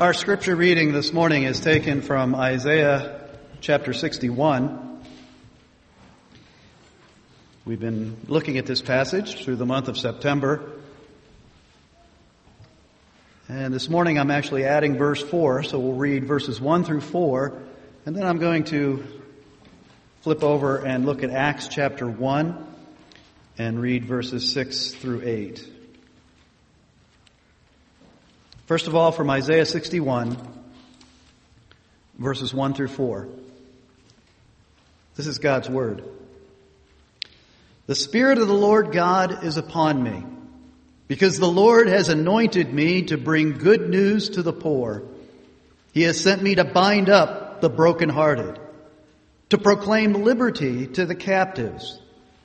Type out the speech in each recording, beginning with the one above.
Our scripture reading this morning is taken from Isaiah chapter 61. We've been looking at this passage through the month of September. And this morning I'm actually adding verse 4, so we'll read verses 1 through 4, and then I'm going to flip over and look at Acts chapter 1 and read verses 6 through 8. First of all, from Isaiah 61, verses 1 through 4. This is God's Word. The Spirit of the Lord God is upon me, because the Lord has anointed me to bring good news to the poor. He has sent me to bind up the brokenhearted, to proclaim liberty to the captives,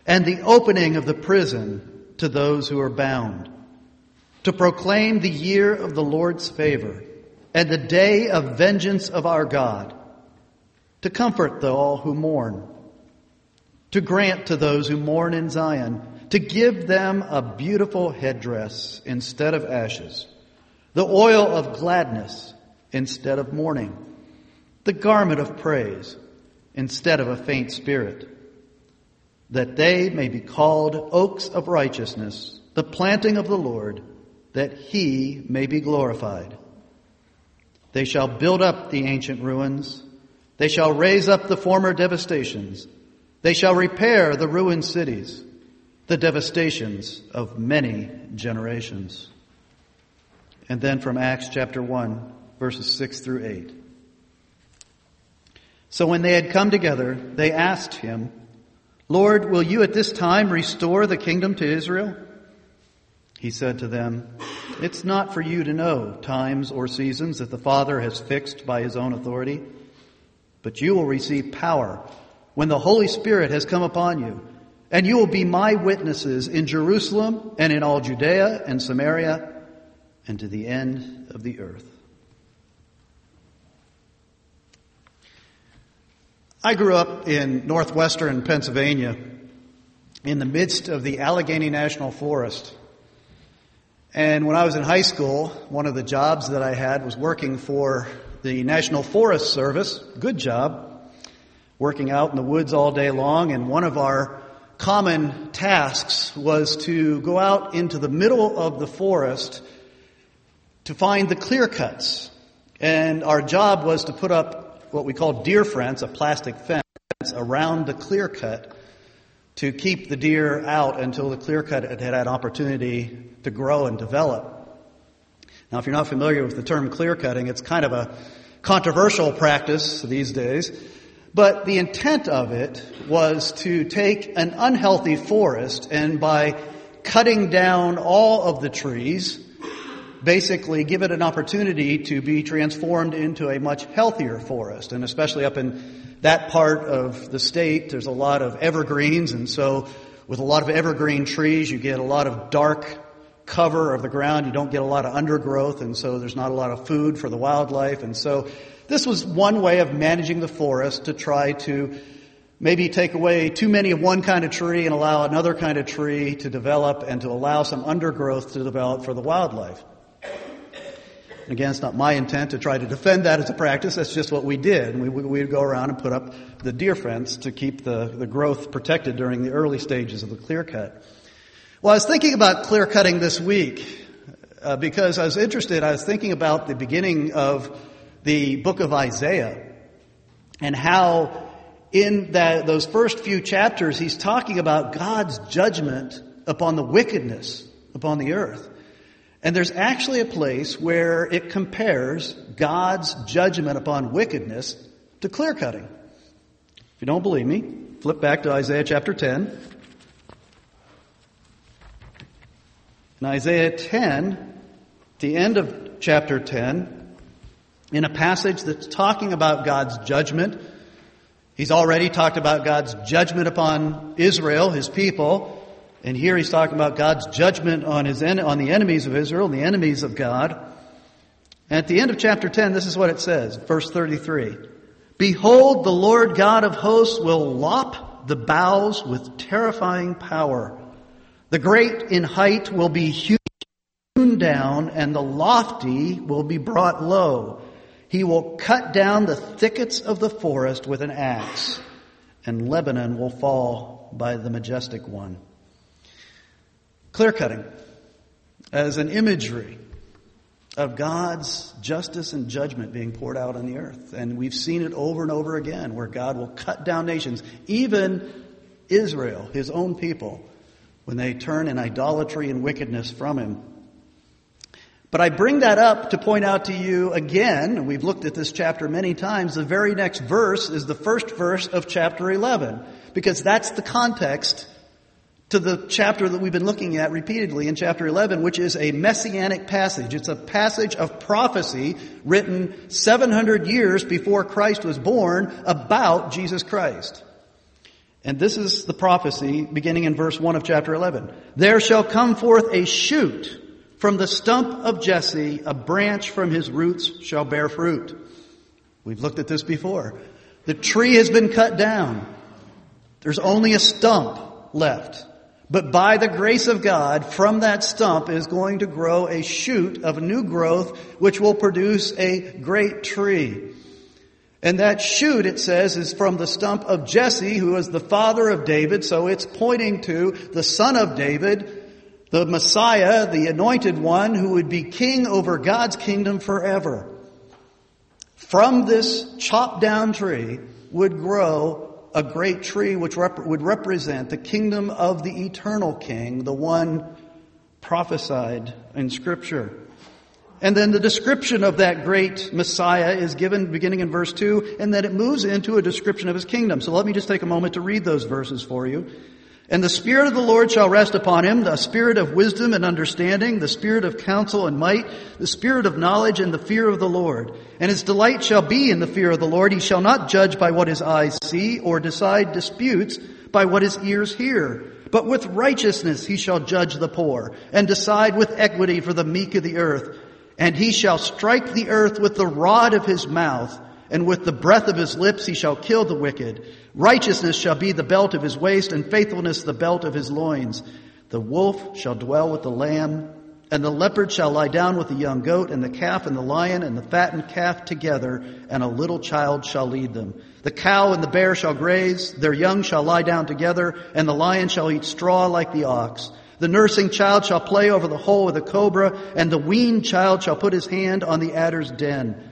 and the opening of the prison to those who are bound to proclaim the year of the Lord's favor and the day of vengeance of our God, to comfort all who mourn, to grant to those who mourn in Zion, to give them a beautiful headdress instead of ashes, the oil of gladness instead of mourning, the garment of praise instead of a faint spirit, that they may be called oaks of righteousness, the planting of the Lord, that he may be glorified. They shall build up the ancient ruins. They shall raise up the former devastations. They shall repair the ruined cities, the devastations of many generations. And then from Acts chapter 1, verses 6 through 8. So when they had come together, they asked him, Lord, will you at this time restore the kingdom to Israel? He said to them, It's not for you to know times or seasons that the Father has fixed by his own authority, but you will receive power when the Holy Spirit has come upon you, and you will be my witnesses in Jerusalem and in all Judea and Samaria and to the end of the earth. I grew up in northwestern Pennsylvania in the midst of the Allegheny National Forest. And when I was in high school, one of the jobs that I had was working for the National Forest Service. Good job. Working out in the woods all day long. And one of our common tasks was to go out into the middle of the forest to find the clear cuts. And our job was to put up what we call deer fence, a plastic fence around the clear cut to keep the deer out until the clear cut had had opportunity to grow and develop. Now, if you're not familiar with the term clear cutting, it's kind of a controversial practice these days. But the intent of it was to take an unhealthy forest and by cutting down all of the trees, basically give it an opportunity to be transformed into a much healthier forest. And especially up in that part of the state, there's a lot of evergreens. And so with a lot of evergreen trees, you get a lot of dark cover of the ground. You don't get a lot of undergrowth, and so there's not a lot of food for the wildlife. And so this was one way of managing the forest to try to maybe take away too many of one kind of tree and allow another kind of tree to develop and to allow some undergrowth to develop for the wildlife. Again, it's not my intent to try to defend that as a practice. That's just what we did. We, would go around and put up the deer fence to keep the, the growth protected during the early stages of the clear cut. Well, I was thinking about clear cutting this week uh, because I was interested. I was thinking about the beginning of the book of Isaiah and how in that, those first few chapters he's talking about God's judgment upon the wickedness upon the earth. And there's actually a place where it compares God's judgment upon wickedness to clear cutting. If you don't believe me, flip back to Isaiah chapter 10. In Isaiah 10, the end of chapter 10, in a passage that's talking about God's judgment, he's already talked about God's judgment upon Israel, his people, and here he's talking about God's judgment on his en- on the enemies of Israel, the enemies of God. And at the end of chapter 10, this is what it says, verse 33. Behold, the Lord God of hosts will lop the boughs with terrifying power. The great in height will be hewn down, and the lofty will be brought low. He will cut down the thickets of the forest with an axe, and Lebanon will fall by the majestic one. Clear cutting as an imagery of God's justice and judgment being poured out on the earth. And we've seen it over and over again where God will cut down nations, even Israel, his own people, when they turn in idolatry and wickedness from him. But I bring that up to point out to you again, and we've looked at this chapter many times, the very next verse is the first verse of chapter 11, because that's the context to the chapter that we've been looking at repeatedly in chapter 11, which is a messianic passage. It's a passage of prophecy written 700 years before Christ was born about Jesus Christ. And this is the prophecy beginning in verse 1 of chapter 11. There shall come forth a shoot from the stump of Jesse, a branch from his roots shall bear fruit. We've looked at this before. The tree has been cut down. There's only a stump left. But by the grace of God, from that stump is going to grow a shoot of new growth, which will produce a great tree. And that shoot, it says, is from the stump of Jesse, who is the father of David, so it's pointing to the son of David, the Messiah, the anointed one, who would be king over God's kingdom forever. From this chopped down tree would grow a great tree which rep- would represent the kingdom of the eternal king, the one prophesied in scripture. And then the description of that great Messiah is given beginning in verse 2, and then it moves into a description of his kingdom. So let me just take a moment to read those verses for you. And the Spirit of the Lord shall rest upon him, the Spirit of wisdom and understanding, the Spirit of counsel and might, the Spirit of knowledge and the fear of the Lord. And his delight shall be in the fear of the Lord. He shall not judge by what his eyes see, or decide disputes by what his ears hear. But with righteousness he shall judge the poor, and decide with equity for the meek of the earth. And he shall strike the earth with the rod of his mouth, and with the breath of his lips he shall kill the wicked. Righteousness shall be the belt of his waist, and faithfulness the belt of his loins. The wolf shall dwell with the lamb, and the leopard shall lie down with the young goat, and the calf and the lion and the fattened calf together, and a little child shall lead them. The cow and the bear shall graze, their young shall lie down together, and the lion shall eat straw like the ox. The nursing child shall play over the hole of the cobra, and the weaned child shall put his hand on the adder's den.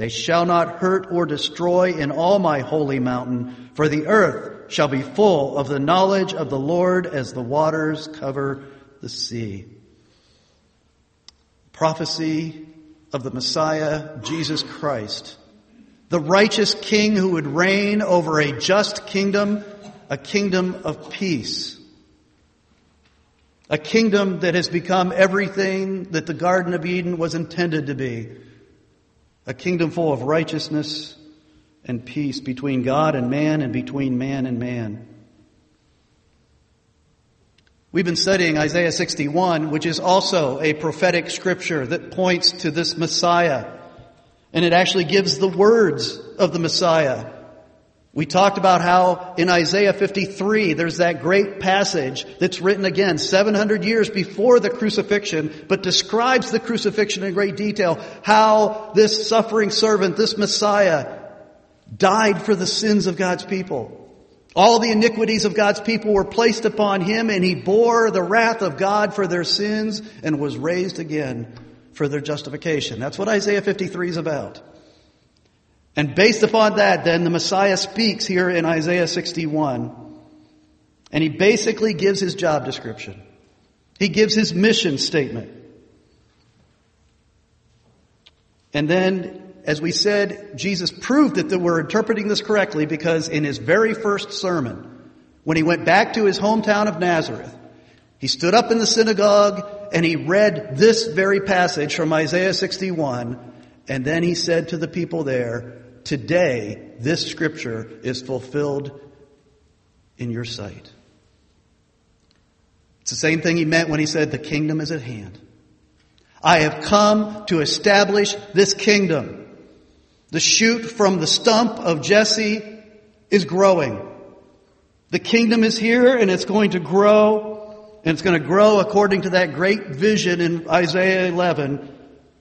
They shall not hurt or destroy in all my holy mountain, for the earth shall be full of the knowledge of the Lord as the waters cover the sea. Prophecy of the Messiah, Jesus Christ, the righteous king who would reign over a just kingdom, a kingdom of peace. A kingdom that has become everything that the Garden of Eden was intended to be a kingdom full of righteousness and peace between God and man and between man and man. We've been studying Isaiah 61, which is also a prophetic scripture that points to this Messiah. And it actually gives the words of the Messiah. We talked about how in Isaiah 53 there's that great passage that's written again 700 years before the crucifixion, but describes the crucifixion in great detail. How this suffering servant, this Messiah, died for the sins of God's people. All the iniquities of God's people were placed upon him and he bore the wrath of God for their sins and was raised again for their justification. That's what Isaiah 53 is about. And based upon that, then the Messiah speaks here in Isaiah 61. And he basically gives his job description. He gives his mission statement. And then, as we said, Jesus proved that we're interpreting this correctly because in his very first sermon, when he went back to his hometown of Nazareth, he stood up in the synagogue and he read this very passage from Isaiah 61. And then he said to the people there, today this scripture is fulfilled in your sight. It's the same thing he meant when he said, The kingdom is at hand. I have come to establish this kingdom. The shoot from the stump of Jesse is growing. The kingdom is here and it's going to grow. and it's going to grow according to that great vision in Isaiah 11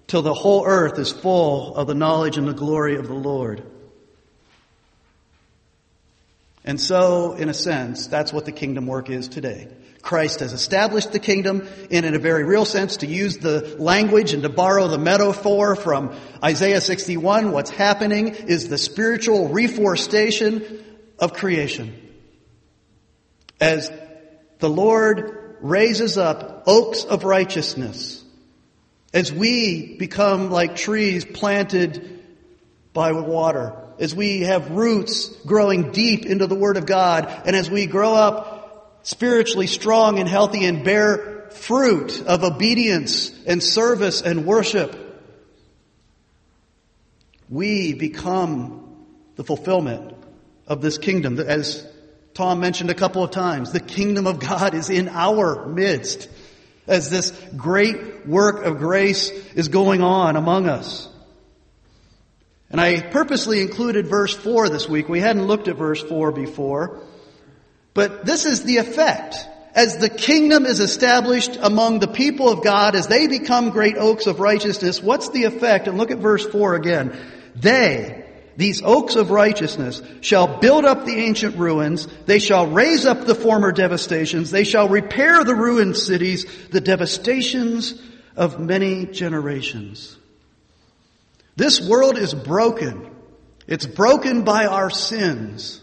till the whole earth is full of the knowledge and the glory of the Lord. And so, in a sense, that's what the kingdom work is today. Christ has established the kingdom and in a very real sense to use the language and to borrow the metaphor from Isaiah 61. What's happening is the spiritual reforestation of creation. As the Lord raises up oaks of righteousness, as we become like trees planted by water, as we have roots growing deep into the Word of God, and as we grow up spiritually strong and healthy and bear fruit of obedience and service and worship, we become the fulfillment of this kingdom. As Tom mentioned a couple of times, the kingdom of God is in our midst as this great work of grace is going on among us. And I purposely included verse 4 this week. We hadn't looked at verse 4 before. But this is the effect. As the kingdom is established among the people of God, as they become great oaks of righteousness, what's the effect? And look at verse 4 again. They, these oaks of righteousness, shall build up the ancient ruins. They shall raise up the former devastations. They shall repair the ruined cities, the devastations of many generations. This world is broken. It's broken by our sins.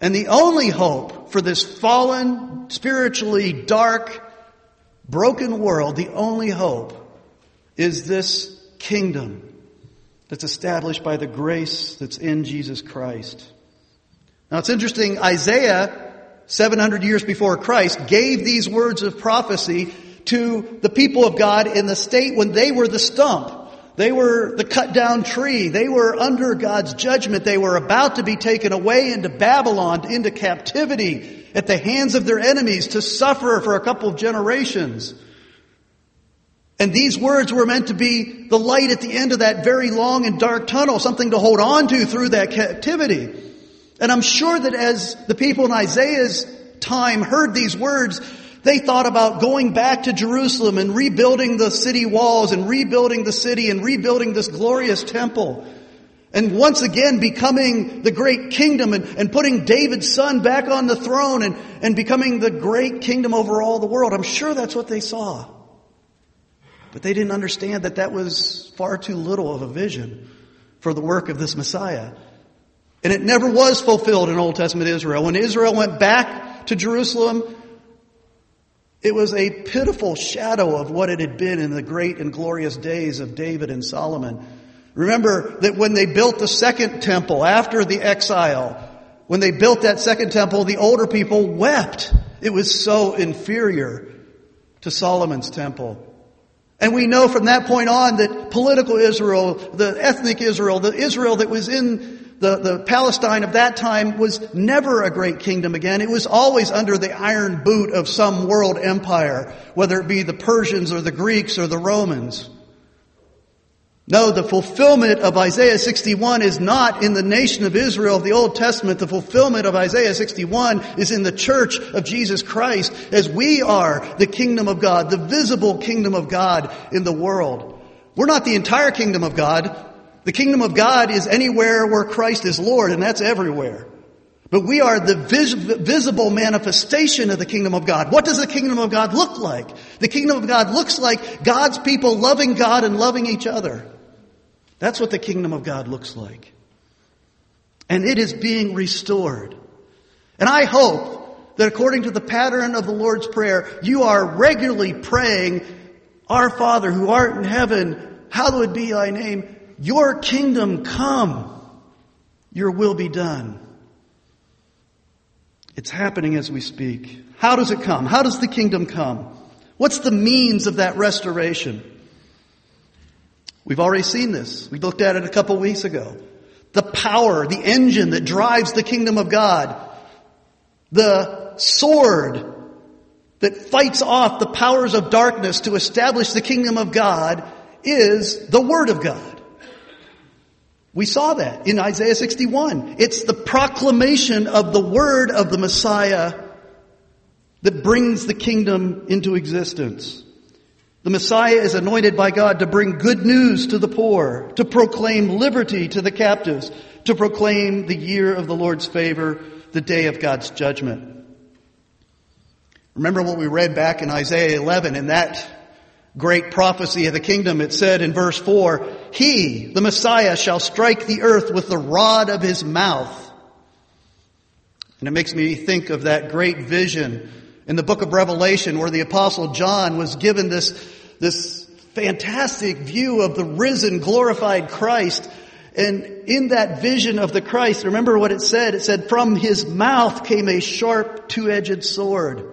And the only hope for this fallen, spiritually dark, broken world, the only hope is this kingdom that's established by the grace that's in Jesus Christ. Now it's interesting, Isaiah, 700 years before Christ, gave these words of prophecy to the people of God in the state when they were the stump. They were the cut down tree. They were under God's judgment. They were about to be taken away into Babylon, into captivity at the hands of their enemies to suffer for a couple of generations. And these words were meant to be the light at the end of that very long and dark tunnel, something to hold on to through that captivity. And I'm sure that as the people in Isaiah's time heard these words, they thought about going back to Jerusalem and rebuilding the city walls and rebuilding the city and rebuilding this glorious temple. And once again becoming the great kingdom and, and putting David's son back on the throne and, and becoming the great kingdom over all the world. I'm sure that's what they saw. But they didn't understand that that was far too little of a vision for the work of this Messiah. And it never was fulfilled in Old Testament Israel. When Israel went back to Jerusalem, it was a pitiful shadow of what it had been in the great and glorious days of David and Solomon. Remember that when they built the second temple after the exile, when they built that second temple, the older people wept. It was so inferior to Solomon's temple. And we know from that point on that political Israel, the ethnic Israel, the Israel that was in the, the Palestine of that time was never a great kingdom again. It was always under the iron boot of some world empire, whether it be the Persians or the Greeks or the Romans. No, the fulfillment of Isaiah 61 is not in the nation of Israel of the Old Testament. The fulfillment of Isaiah 61 is in the church of Jesus Christ as we are the kingdom of God, the visible kingdom of God in the world. We're not the entire kingdom of God. The kingdom of God is anywhere where Christ is Lord, and that's everywhere. But we are the vis- visible manifestation of the kingdom of God. What does the kingdom of God look like? The kingdom of God looks like God's people loving God and loving each other. That's what the kingdom of God looks like. And it is being restored. And I hope that according to the pattern of the Lord's Prayer, you are regularly praying, Our Father who art in heaven, hallowed be thy name. Your kingdom come. Your will be done. It's happening as we speak. How does it come? How does the kingdom come? What's the means of that restoration? We've already seen this. We looked at it a couple weeks ago. The power, the engine that drives the kingdom of God. The sword that fights off the powers of darkness to establish the kingdom of God is the Word of God. We saw that in Isaiah 61. It's the proclamation of the word of the Messiah that brings the kingdom into existence. The Messiah is anointed by God to bring good news to the poor, to proclaim liberty to the captives, to proclaim the year of the Lord's favor, the day of God's judgment. Remember what we read back in Isaiah 11 in that great prophecy of the kingdom. It said in verse 4, He, the Messiah, shall strike the earth with the rod of his mouth. And it makes me think of that great vision in the book of Revelation where the apostle John was given this, this fantastic view of the risen, glorified Christ. And in that vision of the Christ, remember what it said? It said, from his mouth came a sharp two-edged sword.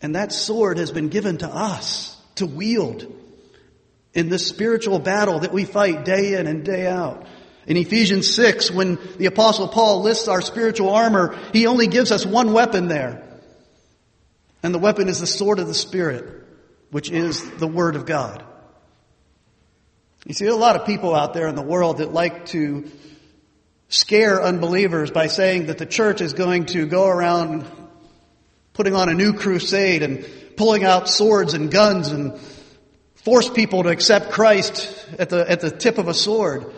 And that sword has been given to us to wield in this spiritual battle that we fight day in and day out. In Ephesians 6, when the apostle Paul lists our spiritual armor, he only gives us one weapon there. And the weapon is the sword of the Spirit, which is the Word of God. You see, a lot of people out there in the world that like to scare unbelievers by saying that the church is going to go around putting on a new crusade and pulling out swords and guns and force people to accept Christ at the, at the tip of a sword.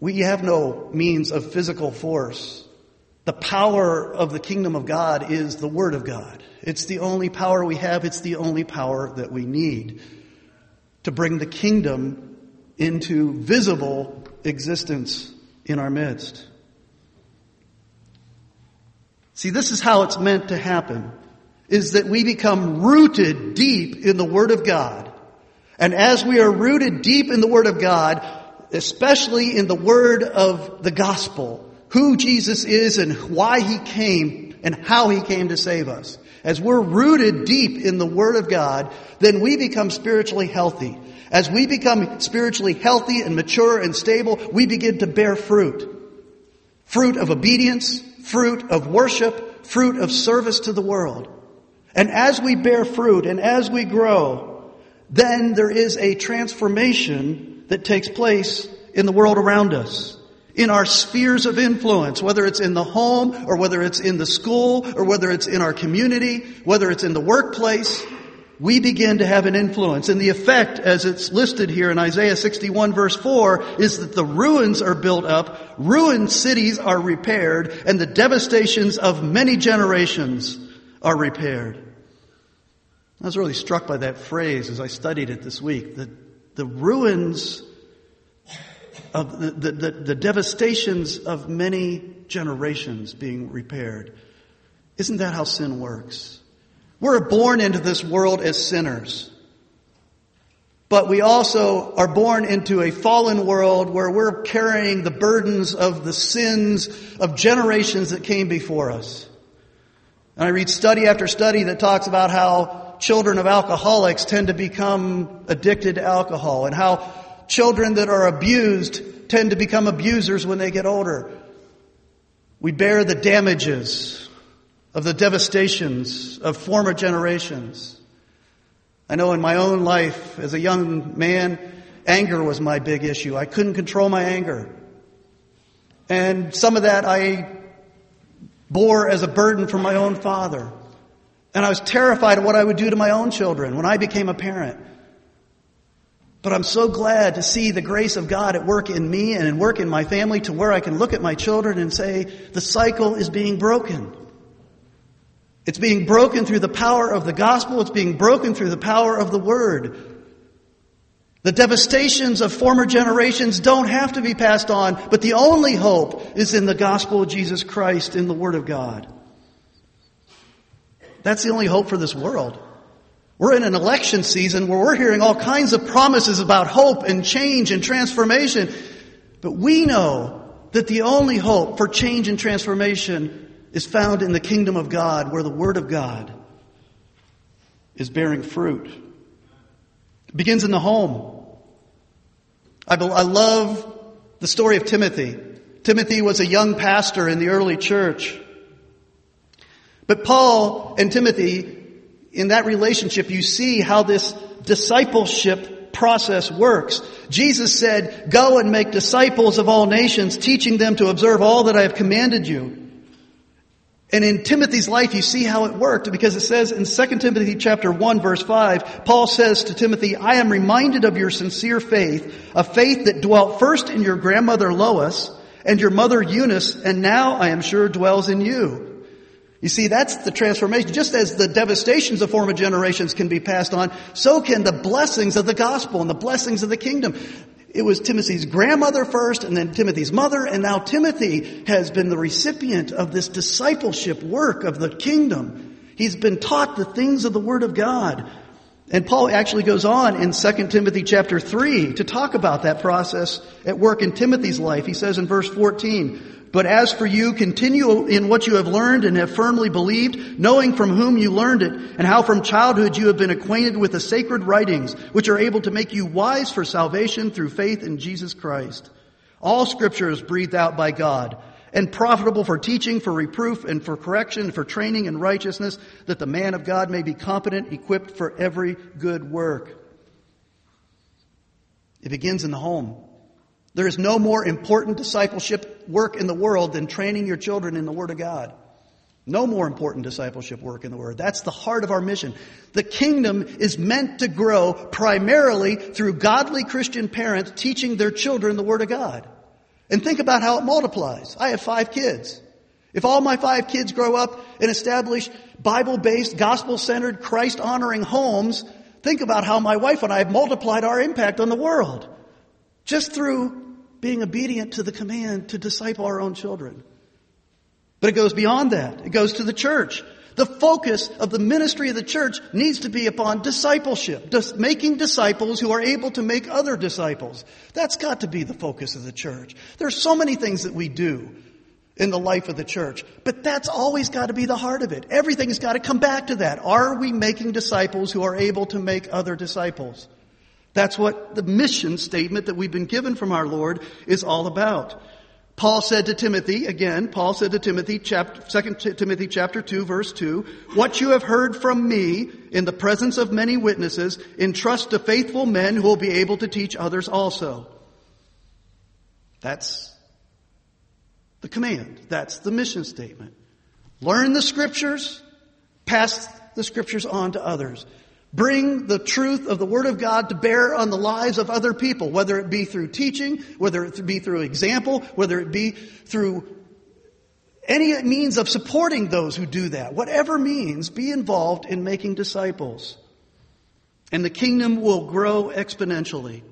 We have no means of physical force. The power of the kingdom of God is the Word of God. It's the only power we have. It's the only power that we need to bring the kingdom into visible existence in our midst. See, this is how it's meant to happen, is that we become rooted deep in the Word of God. And as we are rooted deep in the Word of God, especially in the Word of the Gospel, who Jesus is and why He came and how He came to save us. As we're rooted deep in the Word of God, then we become spiritually healthy. As we become spiritually healthy and mature and stable, we begin to bear fruit. Fruit of obedience, fruit of worship, fruit of service to the world. And as we bear fruit and as we grow, then there is a transformation that takes place in the world around us. In our spheres of influence, whether it's in the home or whether it's in the school or whether it's in our community, whether it's in the workplace, we begin to have an influence. And the effect, as it's listed here in Isaiah 61 verse 4, is that the ruins are built up, ruined cities are repaired, and the devastations of many generations are repaired. I was really struck by that phrase as I studied it this week. The, the ruins of the, the, the, the devastations of many generations being repaired. Isn't that how sin works? We're born into this world as sinners. But we also are born into a fallen world where we're carrying the burdens of the sins of generations that came before us. And I read study after study that talks about how children of alcoholics tend to become addicted to alcohol and how children that are abused tend to become abusers when they get older. We bear the damages of the devastations of former generations. I know in my own life as a young man, anger was my big issue. I couldn't control my anger. And some of that I bore as a burden from my own father. And I was terrified of what I would do to my own children when I became a parent. But I'm so glad to see the grace of God at work in me and at work in my family to where I can look at my children and say, the cycle is being broken. It's being broken through the power of the gospel. It's being broken through the power of the word. The devastations of former generations don't have to be passed on, but the only hope is in the gospel of Jesus Christ in the word of God. That's the only hope for this world. We're in an election season where we're hearing all kinds of promises about hope and change and transformation. But we know that the only hope for change and transformation is found in the kingdom of God where the Word of God is bearing fruit. It begins in the home. I, I love the story of Timothy. Timothy was a young pastor in the early church. But Paul and Timothy, in that relationship, you see how this discipleship process works. Jesus said, go and make disciples of all nations, teaching them to observe all that I have commanded you. And in Timothy's life, you see how it worked because it says in 2 Timothy chapter 1 verse 5, Paul says to Timothy, I am reminded of your sincere faith, a faith that dwelt first in your grandmother Lois and your mother Eunice, and now I am sure dwells in you. You see, that's the transformation. Just as the devastations of former generations can be passed on, so can the blessings of the gospel and the blessings of the kingdom. It was Timothy's grandmother first and then Timothy's mother and now Timothy has been the recipient of this discipleship work of the kingdom. He's been taught the things of the Word of God. And Paul actually goes on in 2 Timothy chapter 3 to talk about that process at work in Timothy's life. He says in verse 14, but as for you, continue in what you have learned and have firmly believed, knowing from whom you learned it, and how from childhood you have been acquainted with the sacred writings, which are able to make you wise for salvation through faith in Jesus Christ. All scripture is breathed out by God and profitable for teaching, for reproof, and for correction, for training in righteousness, that the man of God may be competent, equipped for every good work. It begins in the home. There is no more important discipleship work in the world than training your children in the Word of God. No more important discipleship work in the Word. That's the heart of our mission. The kingdom is meant to grow primarily through godly Christian parents teaching their children the Word of God. And think about how it multiplies. I have five kids. If all my five kids grow up and establish Bible-based, gospel-centered, Christ-honoring homes, think about how my wife and I have multiplied our impact on the world. Just through being obedient to the command to disciple our own children. But it goes beyond that. It goes to the church. The focus of the ministry of the church needs to be upon discipleship, just making disciples who are able to make other disciples. That's got to be the focus of the church. There's so many things that we do in the life of the church, but that's always got to be the heart of it. Everything's got to come back to that. Are we making disciples who are able to make other disciples? That's what the mission statement that we've been given from our Lord is all about. Paul said to Timothy, again, Paul said to Timothy, chapter, 2 Timothy chapter 2 verse 2, what you have heard from me in the presence of many witnesses, entrust to faithful men who will be able to teach others also. That's the command. That's the mission statement. Learn the scriptures, pass the scriptures on to others. Bring the truth of the Word of God to bear on the lives of other people, whether it be through teaching, whether it be through example, whether it be through any means of supporting those who do that. Whatever means, be involved in making disciples. And the kingdom will grow exponentially.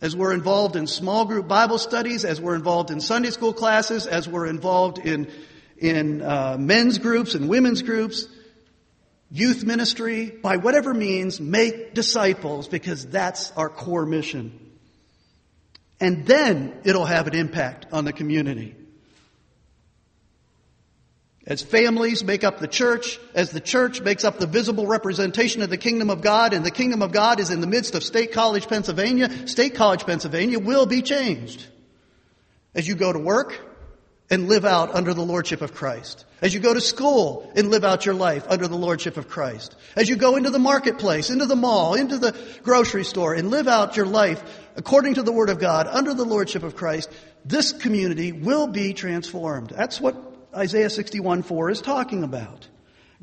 As we're involved in small group Bible studies, as we're involved in Sunday school classes, as we're involved in, in uh, men's groups and women's groups, youth ministry, by whatever means, make disciples because that's our core mission. And then it'll have an impact on the community. As families make up the church, as the church makes up the visible representation of the kingdom of God, and the kingdom of God is in the midst of State College, Pennsylvania, State College, Pennsylvania will be changed. As you go to work, and live out under the Lordship of Christ. As you go to school and live out your life under the Lordship of Christ. As you go into the marketplace, into the mall, into the grocery store and live out your life according to the Word of God under the Lordship of Christ, this community will be transformed. That's what Isaiah 61 4 is talking about.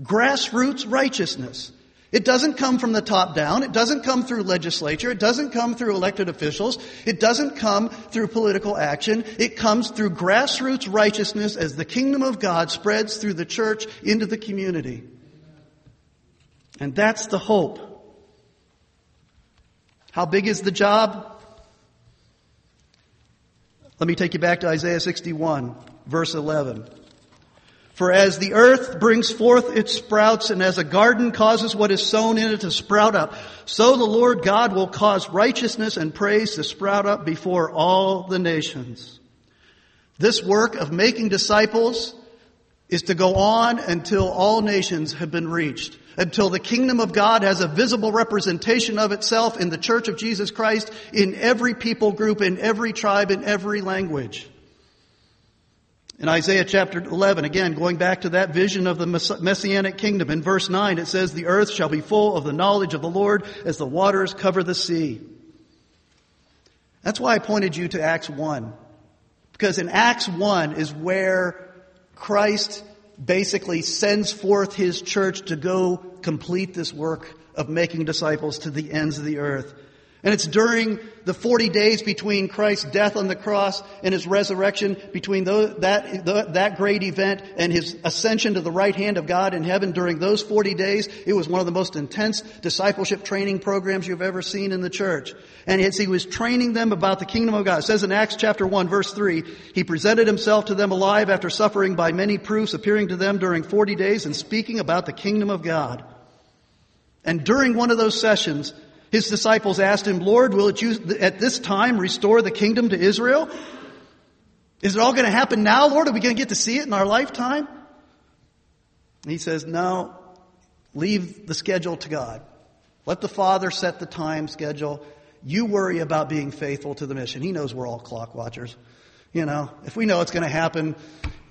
Grassroots righteousness. It doesn't come from the top down. It doesn't come through legislature. It doesn't come through elected officials. It doesn't come through political action. It comes through grassroots righteousness as the kingdom of God spreads through the church into the community. And that's the hope. How big is the job? Let me take you back to Isaiah 61, verse 11. For as the earth brings forth its sprouts and as a garden causes what is sown in it to sprout up, so the Lord God will cause righteousness and praise to sprout up before all the nations. This work of making disciples is to go on until all nations have been reached, until the kingdom of God has a visible representation of itself in the church of Jesus Christ in every people group, in every tribe, in every language. In Isaiah chapter 11, again, going back to that vision of the messianic kingdom, in verse 9 it says, The earth shall be full of the knowledge of the Lord as the waters cover the sea. That's why I pointed you to Acts 1. Because in Acts 1 is where Christ basically sends forth his church to go complete this work of making disciples to the ends of the earth. And it's during the 40 days between Christ's death on the cross and his resurrection, between that, the, that great event and his ascension to the right hand of God in heaven during those 40 days, it was one of the most intense discipleship training programs you've ever seen in the church. And as he was training them about the kingdom of God, it says in Acts chapter 1 verse 3, he presented himself to them alive after suffering by many proofs, appearing to them during 40 days and speaking about the kingdom of God. And during one of those sessions, his disciples asked him, Lord, will it you at this time restore the kingdom to Israel? Is it all going to happen now, Lord? Are we going to get to see it in our lifetime? And he says, no, leave the schedule to God. Let the Father set the time schedule. You worry about being faithful to the mission. He knows we're all clock watchers. You know, if we know it's going to happen,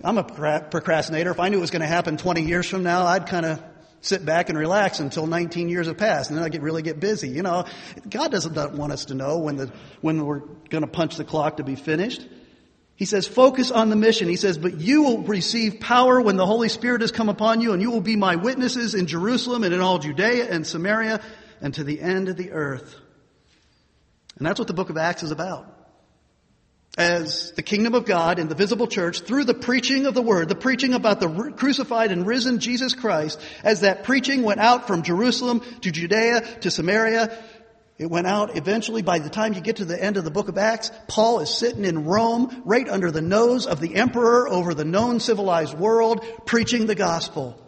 I'm a procrastinator. If I knew it was going to happen 20 years from now, I'd kind of sit back and relax until 19 years have passed, and then I get really get busy. You know, God doesn't want us to know when the when we're going to punch the clock to be finished. He says, focus on the mission. He says, but you will receive power when the Holy Spirit has come upon you, and you will be my witnesses in Jerusalem and in all Judea and Samaria and to the end of the earth. And that's what the book of Acts is about as the kingdom of God in the visible church through the preaching of the word, the preaching about the crucified and risen Jesus Christ, as that preaching went out from Jerusalem to Judea to Samaria, it went out eventually by the time you get to the end of the book of Acts, Paul is sitting in Rome right under the nose of the emperor over the known civilized world preaching the gospel.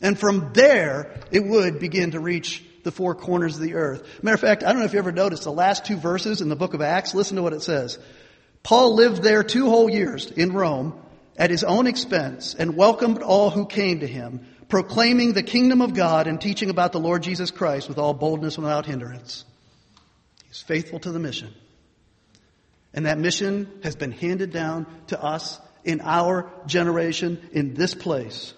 And from there, it would begin to reach the four corners of the earth. Matter of fact, I don't know if you ever noticed the last two verses in the book of Acts. Listen to what it says. Paul lived there two whole years in Rome at his own expense and welcomed all who came to him, proclaiming the kingdom of God and teaching about the Lord Jesus Christ with all boldness and without hindrance. He's faithful to the mission. And that mission has been handed down to us in our generation in this place.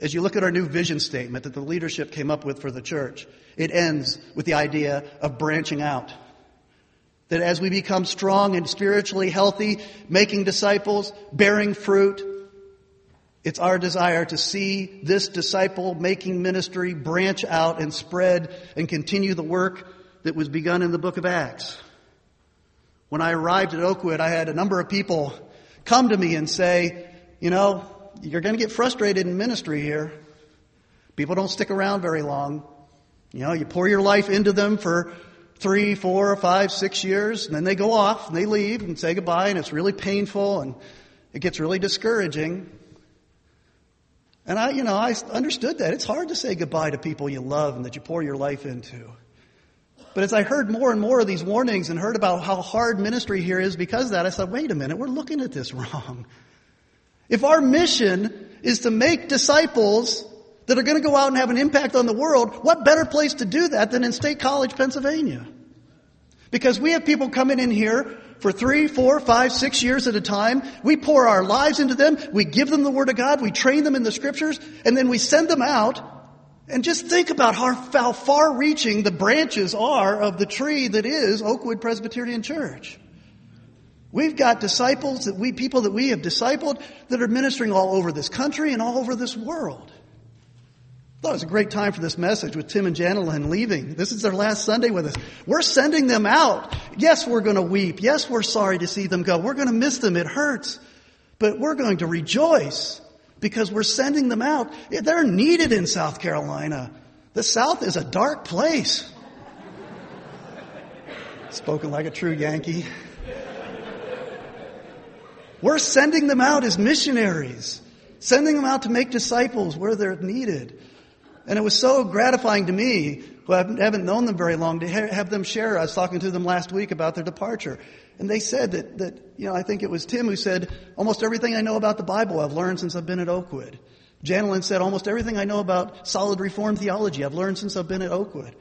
As you look at our new vision statement that the leadership came up with for the church, it ends with the idea of branching out. That as we become strong and spiritually healthy, making disciples, bearing fruit, it's our desire to see this disciple making ministry branch out and spread and continue the work that was begun in the book of Acts. When I arrived at Oakwood, I had a number of people come to me and say, you know, you're going to get frustrated in ministry here. People don't stick around very long. You know, you pour your life into them for three, four, five, six years, and then they go off and they leave and say goodbye, and it's really painful and it gets really discouraging. And I, you know, I understood that. It's hard to say goodbye to people you love and that you pour your life into. But as I heard more and more of these warnings and heard about how hard ministry here is because of that, I said, wait a minute, we're looking at this wrong. If our mission is to make disciples that are going to go out and have an impact on the world, what better place to do that than in State College, Pennsylvania? Because we have people coming in here for three, four, five, six years at a time. We pour our lives into them. We give them the Word of God. We train them in the Scriptures. And then we send them out. And just think about how, how far reaching the branches are of the tree that is Oakwood Presbyterian Church. We've got disciples that we, people that we have discipled that are ministering all over this country and all over this world thought it was a great time for this message with Tim and Janelyn leaving. This is their last Sunday with us. We're sending them out. Yes, we're going to weep. Yes, we're sorry to see them go. We're going to miss them. It hurts. But we're going to rejoice because we're sending them out. They're needed in South Carolina. The South is a dark place. Spoken like a true Yankee. We're sending them out as missionaries, sending them out to make disciples where they're needed. And it was so gratifying to me, who haven't known them very long, to have them share. I was talking to them last week about their departure. And they said that, that, you know, I think it was Tim who said, almost everything I know about the Bible I've learned since I've been at Oakwood. Janelyn said, almost everything I know about solid Reformed theology I've learned since I've been at Oakwood.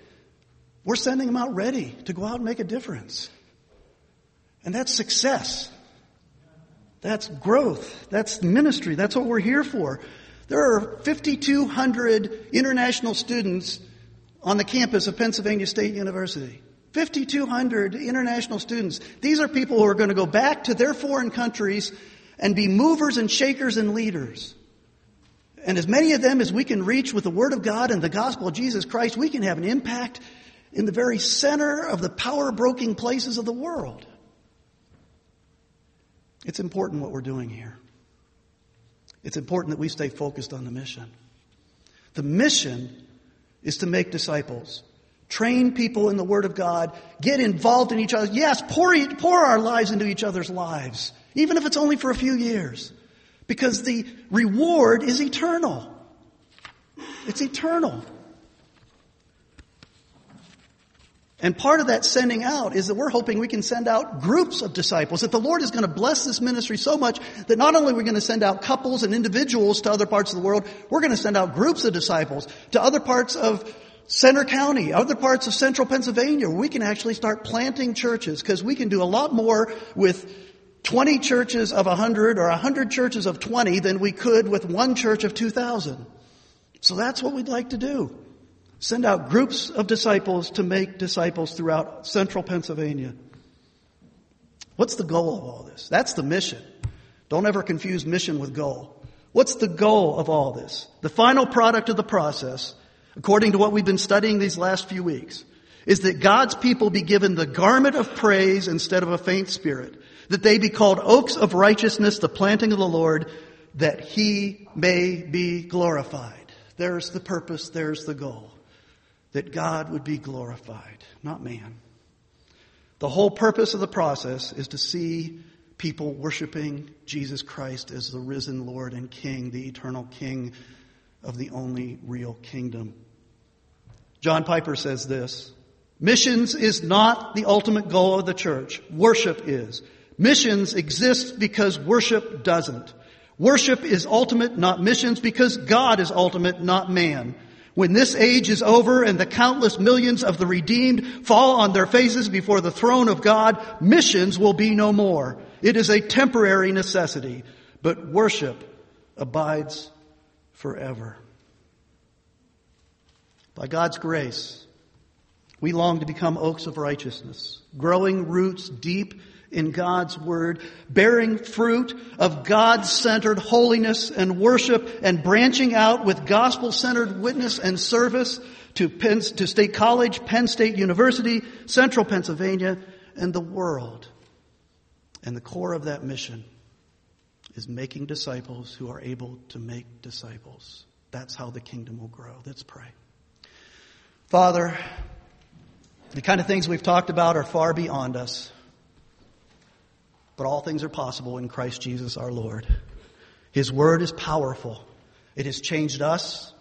We're sending them out ready to go out and make a difference. And that's success. That's growth. That's ministry. That's what we're here for. There are 5,200 international students on the campus of Pennsylvania State University. 5,200 international students. These are people who are going to go back to their foreign countries and be movers and shakers and leaders. And as many of them as we can reach with the Word of God and the gospel of Jesus Christ, we can have an impact in the very center of the power broken places of the world. It's important what we're doing here. It's important that we stay focused on the mission. The mission is to make disciples, train people in the Word of God, get involved in each other. Yes, pour, pour our lives into each other's lives, even if it's only for a few years, because the reward is eternal. It's eternal. And part of that sending out is that we're hoping we can send out groups of disciples. That the Lord is going to bless this ministry so much that not only are we going to send out couples and individuals to other parts of the world, we're going to send out groups of disciples to other parts of Centre County, other parts of central Pennsylvania. where We can actually start planting churches because we can do a lot more with 20 churches of 100 or 100 churches of 20 than we could with one church of 2,000. So that's what we'd like to do. Send out groups of disciples to make disciples throughout central Pennsylvania. What's the goal of all this? That's the mission. Don't ever confuse mission with goal. What's the goal of all this? The final product of the process, according to what we've been studying these last few weeks, is that God's people be given the garment of praise instead of a faint spirit, that they be called oaks of righteousness, the planting of the Lord, that he may be glorified. There's the purpose, there's the goal that God would be glorified, not man. The whole purpose of the process is to see people worshiping Jesus Christ as the risen Lord and King, the eternal King of the only real kingdom. John Piper says this Missions is not the ultimate goal of the church. Worship is. Missions exist because worship doesn't. Worship is ultimate, not missions, because God is ultimate, not man. When this age is over and the countless millions of the redeemed fall on their faces before the throne of God, missions will be no more. It is a temporary necessity, but worship abides forever. By God's grace, we long to become oaks of righteousness, growing roots deep in God's Word, bearing fruit of God-centered holiness and worship and branching out with gospel-centered witness and service to, Penn, to State College, Penn State University, Central Pennsylvania, and the world. And the core of that mission is making disciples who are able to make disciples. That's how the kingdom will grow. Let's pray. Father, the kind of things we've talked about are far beyond us. But all things are possible in Christ Jesus our Lord. His word is powerful. It has changed us.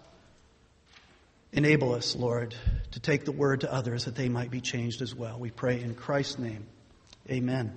Enable us, Lord, to take the word to others that they might be changed as well. We pray in Christ's name. Amen.